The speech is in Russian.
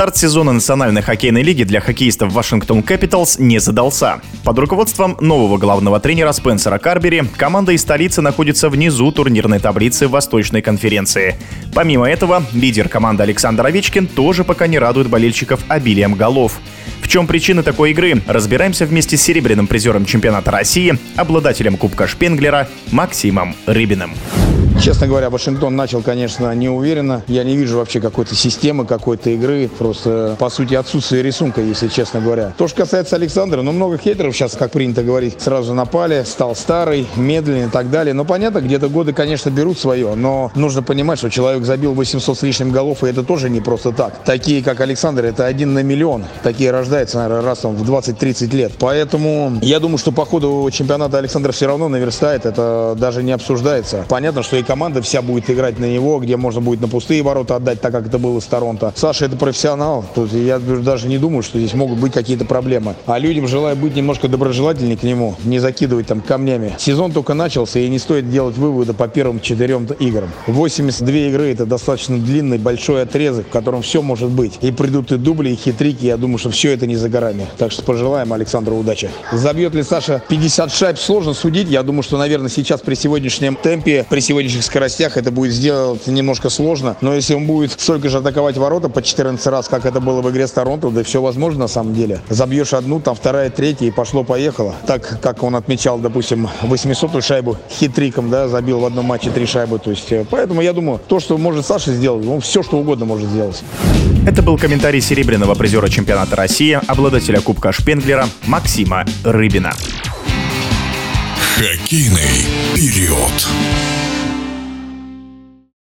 Старт сезона Национальной хоккейной лиги для хоккеистов Вашингтон Capitals не задался. Под руководством нового главного тренера Спенсера Карбери команда из столицы находится внизу турнирной таблицы Восточной конференции. Помимо этого, лидер команды Александр Овечкин тоже пока не радует болельщиков обилием голов. В чем причины такой игры, разбираемся вместе с серебряным призером чемпионата России, обладателем Кубка Шпенглера Максимом Рыбиным. Честно говоря, Вашингтон начал, конечно, неуверенно. Я не вижу вообще какой-то системы, какой-то игры. Просто, по сути, отсутствие рисунка, если честно говоря. То, что касается Александра, ну, много хейтеров сейчас, как принято говорить, сразу напали, стал старый, медленный и так далее. Но понятно, где-то годы, конечно, берут свое, но нужно понимать, что человек забил 800 с лишним голов, и это тоже не просто так. Такие, как Александр, это один на миллион. Такие рождаются, наверное, раз там в 20-30 лет. Поэтому я думаю, что по ходу чемпионата Александр все равно наверстает. Это даже не обсуждается. Понятно, что и команда вся будет играть на него, где можно будет на пустые ворота отдать, так как это было с Торонто. Саша это профессионал. Тут я даже не думаю, что здесь могут быть какие-то проблемы. А людям желаю быть немножко доброжелательнее к нему, не закидывать там камнями. Сезон только начался, и не стоит делать выводы по первым четырем играм. 82 игры это достаточно длинный, большой отрезок, в котором все может быть. И придут и дубли, и хитрики. Я думаю, что все это не за горами. Так что пожелаем Александру удачи. Забьет ли Саша 50 шайб, сложно судить. Я думаю, что, наверное, сейчас при сегодняшнем темпе, при сегодняшних скоростях это будет сделать немножко сложно. Но если он будет столько же атаковать ворота по 14 раз, как это было в игре с Торонто, да все возможно на самом деле. Забьешь одну, там вторая, третья и пошло-поехало. Так, как он отмечал, допустим, 800-ю шайбу хитриком, да, забил в одном матче три шайбы. То есть, э, поэтому я думаю, то, что может Саша сделать, он все, что угодно может сделать. Это был комментарий серебряного призера чемпионата России, обладателя Кубка Шпенглера Максима Рыбина. Хоккейный период.